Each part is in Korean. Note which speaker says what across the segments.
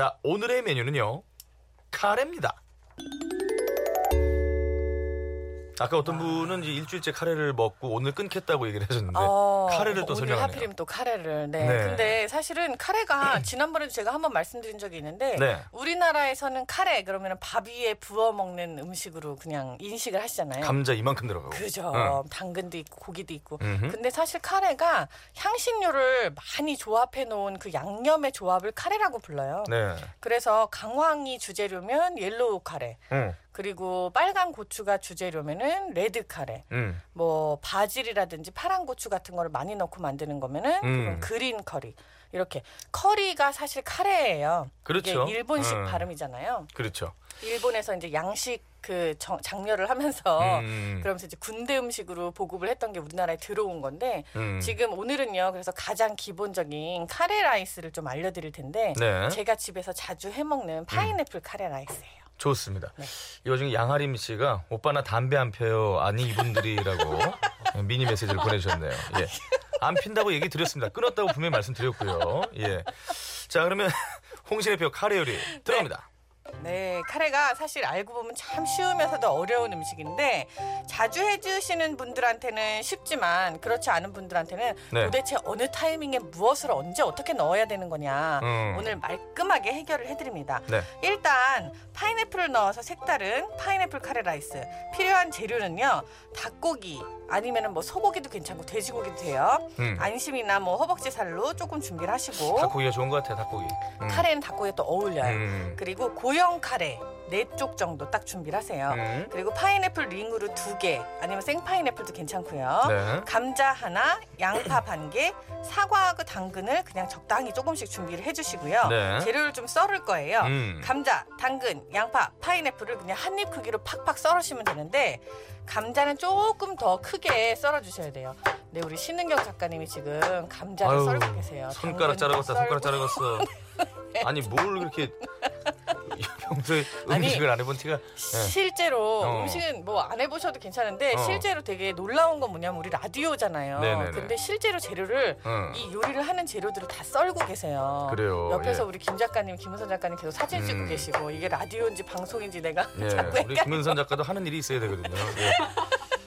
Speaker 1: 자, 오늘의 메뉴는요. 카레입니다. 아까 어떤 분은 이제 일주일째 카레를 먹고 오늘 끊겠다고 얘기를 하셨는데
Speaker 2: 어,
Speaker 1: 카레를 또
Speaker 2: 오늘
Speaker 1: 설명하네요.
Speaker 2: 하필이면 또 카레를. 네.
Speaker 1: 네.
Speaker 2: 근데 사실은 카레가 지난번에도 제가 한번 말씀드린 적이 있는데
Speaker 1: 네.
Speaker 2: 우리나라에서는 카레 그러면 밥 위에 부어 먹는 음식으로 그냥 인식을 하시잖아요.
Speaker 1: 감자 이만큼 들어가고.
Speaker 2: 그죠.
Speaker 1: 응.
Speaker 2: 당근도 있고 고기도 있고.
Speaker 1: 음흠.
Speaker 2: 근데 사실 카레가 향신료를 많이 조합해 놓은 그 양념의 조합을 카레라고 불러요.
Speaker 1: 네.
Speaker 2: 그래서 강황이 주재료면 yellow 카레.
Speaker 1: 응.
Speaker 2: 그리고 빨간 고추가 주재료면은 red 카레.
Speaker 1: 음.
Speaker 2: 뭐 바질이라든지 파란 고추 같은 거를 많이 넣고 만드는 거면은
Speaker 1: 음.
Speaker 2: green curry. 이렇게 curry가 사실 카레예요.
Speaker 1: 그렇죠.
Speaker 2: 이게 일본식
Speaker 1: 음.
Speaker 2: 발음이잖아요.
Speaker 1: 그렇죠.
Speaker 2: 일본에서 이제 양식 그 정- 장려를 하면서
Speaker 1: 음.
Speaker 2: 그러면서 이제 군대 음식으로 보급을 했던 게 우리나라에 들어온 건데
Speaker 1: 음.
Speaker 2: 지금 오늘은요. 그래서 가장 기본적인 카레 라이스를 좀 알려드릴 텐데
Speaker 1: 네.
Speaker 2: 제가 집에서 자주 해먹는 파인애플 카레 라이스예요.
Speaker 1: 좋습니다.
Speaker 2: 네.
Speaker 1: 이 와중에 양하림 씨가 오빠 나 담배 안 펴요. 아니 이분들이라고 미니 메시지를 보내주셨네요. 예. 안 핀다고 얘기 드렸습니다. 끊었다고 분명히 말씀드렸고요. 예. 자 그러면 홍신애 표 카레 요리 들어갑니다.
Speaker 2: 네, 카레가 사실 알고 보면 참 쉬우면서도 어려운 음식인데 자주 해주시는 분들한테는 쉽지만 그렇지 않은 분들한테는
Speaker 1: 네.
Speaker 2: 도대체 어느 타이밍에 무엇을 언제 어떻게 넣어야 되는 거냐
Speaker 1: 음.
Speaker 2: 오늘 말끔하게 해결을 해드립니다.
Speaker 1: 네.
Speaker 2: 일단 파인애플을 넣어서 색다른 파인애플 카레 라이스 필요한 재료는요 닭고기 아니면은 뭐 소고기도 괜찮고 돼지고기도 돼요.
Speaker 1: 음.
Speaker 2: 안심이나 뭐 허벅지 살로 조금 준비를 하시고
Speaker 1: 닭고기가 좋은 것 같아요. 닭고기. 음.
Speaker 2: 카레는 닭고기가 또 어울려요.
Speaker 1: 음.
Speaker 2: 그리고 고형 카레 네 쪽 정도 딱 준비를 하세요.
Speaker 1: 음.
Speaker 2: 그리고 파인애플 링으로 두 개, 아니면 생 파인애플도 괜찮고요.
Speaker 1: 네.
Speaker 2: 감자 하나, 양파 반 개, 사과하고 당근을 그냥 적당히 조금씩 준비를 해주시고요.
Speaker 1: 네.
Speaker 2: 재료를 좀 썰을 거예요.
Speaker 1: 음.
Speaker 2: 감자, 당근, 양파, 파인애플을 그냥 한 입 크기로 팍팍 썰으시면 되는데 감자는 조금 더 크게 썰어주셔야 돼요. 네, 우리 신은경 작가님이 지금 감자를
Speaker 1: 아유,
Speaker 2: 썰고 계세요.
Speaker 1: 손가락 자르겠다. 손가락
Speaker 2: 썰고.
Speaker 1: 자르겠어. 아니 뭘 그렇게 평소에
Speaker 2: 아니,
Speaker 1: 음식을 안 해본 티가. 네.
Speaker 2: 실제로
Speaker 1: 어.
Speaker 2: 음식은 뭐 안 해보셔도 괜찮은데
Speaker 1: 어.
Speaker 2: 실제로 되게 놀라운 건 뭐냐면 우리 라디오잖아요.
Speaker 1: 네네네.
Speaker 2: 근데 실제로 재료를
Speaker 1: 응.
Speaker 2: 이 요리를 하는 재료들을 다 썰고 계세요.
Speaker 1: 그래요.
Speaker 2: 옆에서
Speaker 1: 예.
Speaker 2: 우리 김 작가님, 김은선 작가님 계속 사진 찍고
Speaker 1: 음.
Speaker 2: 계시고 이게 라디오인지 방송인지 내가
Speaker 1: 예,
Speaker 2: 자꾸
Speaker 1: 우리. 김은선 작가도 하는 일이 있어야 되거든요. 예.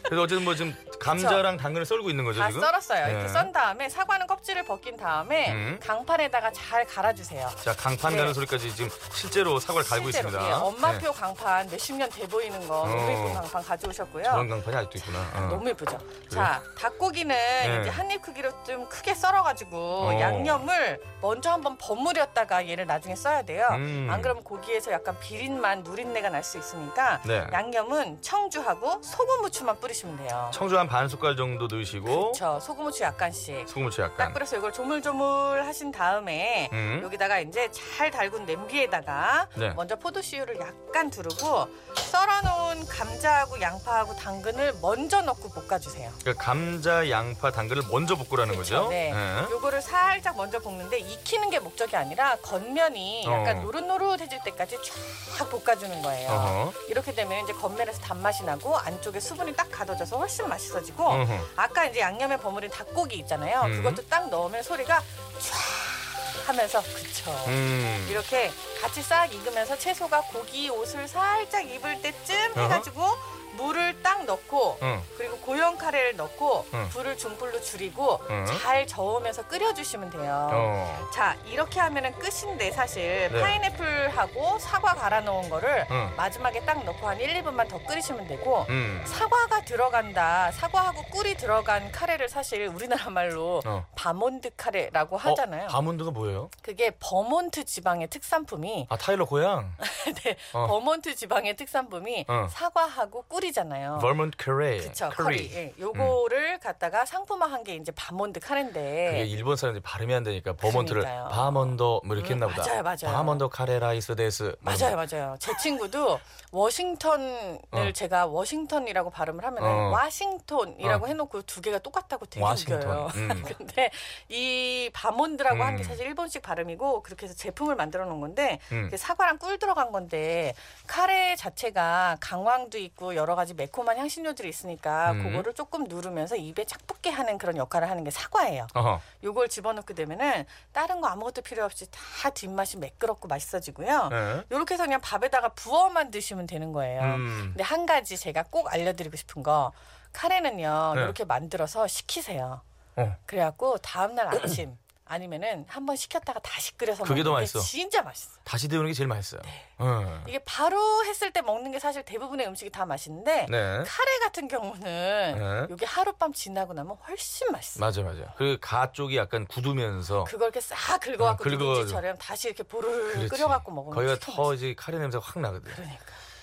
Speaker 1: 그래서 어쨌든 뭐 지금 감자랑 당근을 썰고 있는 거죠
Speaker 2: 다
Speaker 1: 지금?
Speaker 2: 썰었어요.
Speaker 1: 예.
Speaker 2: 이렇게 썬 다음에 사과는 껍질을 벗긴 다음에
Speaker 1: 음.
Speaker 2: 강판에다가 잘 갈아주세요.
Speaker 1: 자 강판
Speaker 2: 네.
Speaker 1: 가는 소리까지 지금 실제로 사과를 갈고
Speaker 2: 실제로,
Speaker 1: 있습니다.
Speaker 2: 예, 엄마표
Speaker 1: 네.
Speaker 2: 강판 몇십 년 돼 보이는 거 너무
Speaker 1: 어.
Speaker 2: 예쁜 강판 가져오셨고요.
Speaker 1: 저런 강판이 아직도 있구나. 어.
Speaker 2: 너무 예쁘죠. 자, 닭고기는 이제 한입 크기로 좀 크게 썰어가지고
Speaker 1: 어.
Speaker 2: 양념을 먼저 한번 버무렸다가 얘를 나중에 써야 돼요.
Speaker 1: 음.
Speaker 2: 안 그러면 고기에서 약간 비린맛, 누린내가 날 수 있으니까
Speaker 1: 네.
Speaker 2: 양념은 청주하고 소금 후추만 뿌리시면 돼요.
Speaker 1: 청주 한반 숟갈 정도 넣으시고
Speaker 2: 그렇죠. 소금 후추 약간씩.
Speaker 1: 소금 후추
Speaker 2: 딱
Speaker 1: 약간.
Speaker 2: 뿌려서 이걸 조물조물 하신 다음에
Speaker 1: 음.
Speaker 2: 여기다가 이제 잘 달군 냄비에다가
Speaker 1: 네.
Speaker 2: 먼저 포도씨유를 약간 두르고 썰어놓은 감자하고 양파하고 당근을 먼저 넣고 볶아주세요.
Speaker 1: 그러니까 감자, 양파, 당근을 먼저 볶으라는 거죠.
Speaker 2: 네.
Speaker 1: 예.
Speaker 2: 요거를 살짝 먼저 볶는데 익히는 게 목적이 아니라 겉면이 약간
Speaker 1: 어.
Speaker 2: 노릇노릇해질 때까지 쫙 볶아주는 거예요.
Speaker 1: 어허.
Speaker 2: 이렇게 되면 이제 겉면에서 단맛이 나고 안쪽에 수분이 딱 가둬져서 훨씬 맛있어지고
Speaker 1: 어허.
Speaker 2: 아까 이제 양념에 버무린 닭고기 있잖아요.
Speaker 1: 음.
Speaker 2: 그것도 딱 넣으면 소리가 쫙 하면서 그쵸.
Speaker 1: 음.
Speaker 2: 이렇게 같이 싹 익으면서 채소가 고기 옷을 살짝 입을 때쯤
Speaker 1: 어허.
Speaker 2: 해가지고 물을 딱 넣고
Speaker 1: 응.
Speaker 2: 고형 카레를 넣고
Speaker 1: 응.
Speaker 2: 불을 중불로 줄이고
Speaker 1: 응.
Speaker 2: 잘 저으면서 끓여주시면 돼요.
Speaker 1: 어.
Speaker 2: 자 이렇게 하면은 끝인데 사실
Speaker 1: 네.
Speaker 2: 파인애플하고 사과 갈아 놓은 거를
Speaker 1: 응.
Speaker 2: 마지막에 딱 넣고 한 1, 2분만 더 끓이시면 되고
Speaker 1: 음.
Speaker 2: 사과가 들어간다 사과하고 꿀이 들어간 카레를 사실 우리나라 말로
Speaker 1: 어.
Speaker 2: 바몬드 카레라고 하잖아요.
Speaker 1: 어, 바몬드가 뭐예요?
Speaker 2: 그게 버몬트 지방의 특산품이
Speaker 1: 아 타일러 고향.
Speaker 2: 네,
Speaker 1: 어.
Speaker 2: 버몬트 지방의 특산품이
Speaker 1: 어.
Speaker 2: 사과하고 꿀이잖아요.
Speaker 1: 버몬트 커리.
Speaker 2: 그쵸, 커리. 예, 요거를 갖다가 상품화한 게 이제 바몬드 카레인데.
Speaker 1: 그게 일본 사람들이 발음이 안 되니까 버몬트를
Speaker 2: 그러니까요.
Speaker 1: 바몬더 뭐 이렇게
Speaker 2: 음,
Speaker 1: 했나 보다.
Speaker 2: 맞아요, 맞아요.
Speaker 1: 바몬더 카레 라이스 です. 뭐
Speaker 2: 맞아요, 맞아요. 제 친구도 워싱턴을
Speaker 1: 어.
Speaker 2: 제가 워싱턴이라고 발음을 하면 은
Speaker 1: 어.
Speaker 2: 와싱턴이라고
Speaker 1: 어.
Speaker 2: 해놓고 두 개가 똑같다고 되게
Speaker 1: 와싱턴.
Speaker 2: 웃겨요.
Speaker 1: 음.
Speaker 2: 근데 이 바몬드라고 한게
Speaker 1: 음.
Speaker 2: 사실 일본식 발음이고 그렇게 해서 제품을 만들어 놓은 건데
Speaker 1: 음.
Speaker 2: 사과랑 꿀 들어간 건데 카레 자체가 강황도 있고 여러 여러 가지 매콤한 향신료들이 있으니까
Speaker 1: 음.
Speaker 2: 그거 를 조금 누르면서 입에 착 붙게 하는 그런 역할을 하는 게 사과예요.
Speaker 1: 어허.
Speaker 2: 요걸 집어넣게 되면은 다른 거 아무것도 필요 없이 다 뒷맛이 매끄럽고 맛있어지고요.
Speaker 1: 예.
Speaker 2: 요렇게 해서 그냥 밥에다가 부어만 드시면 되는 거예요.
Speaker 1: 음.
Speaker 2: 근데 한 가지 제가 꼭 알려드리고 싶은 거 카레는요
Speaker 1: 네.
Speaker 2: 이렇게 만들어서 식히세요.
Speaker 1: 어.
Speaker 2: 그래갖고 다음날 아침 아니면은 한번 식혔다가 다시 끓여서
Speaker 1: 그게 더
Speaker 2: 먹는
Speaker 1: 맛있어.
Speaker 2: 진짜 맛있어.
Speaker 1: 다시 데우는 게 제일 맛있어요.
Speaker 2: 네.
Speaker 1: 어.
Speaker 2: 이게 바로 했을 때 먹는 게 사실 대부분의 음식이 다 맛있는데
Speaker 1: 네.
Speaker 2: 카레 같은 경우는
Speaker 1: 네.
Speaker 2: 이게 하룻밤 지나고 나면 훨씬 맛있어.
Speaker 1: 맞아 맞아. 그 가 쪽이 약간 굳으면서
Speaker 2: 그걸 이렇게 싹 긁어갖고
Speaker 1: 어, 긁어가지고.
Speaker 2: 누룽지처럼 다시 이렇게 보르르
Speaker 1: 그렇지.
Speaker 2: 끓여갖고 먹으면
Speaker 1: 거기가
Speaker 2: 진짜
Speaker 1: 더 이제 카레 냄새가 확 나거든.
Speaker 2: 그러니까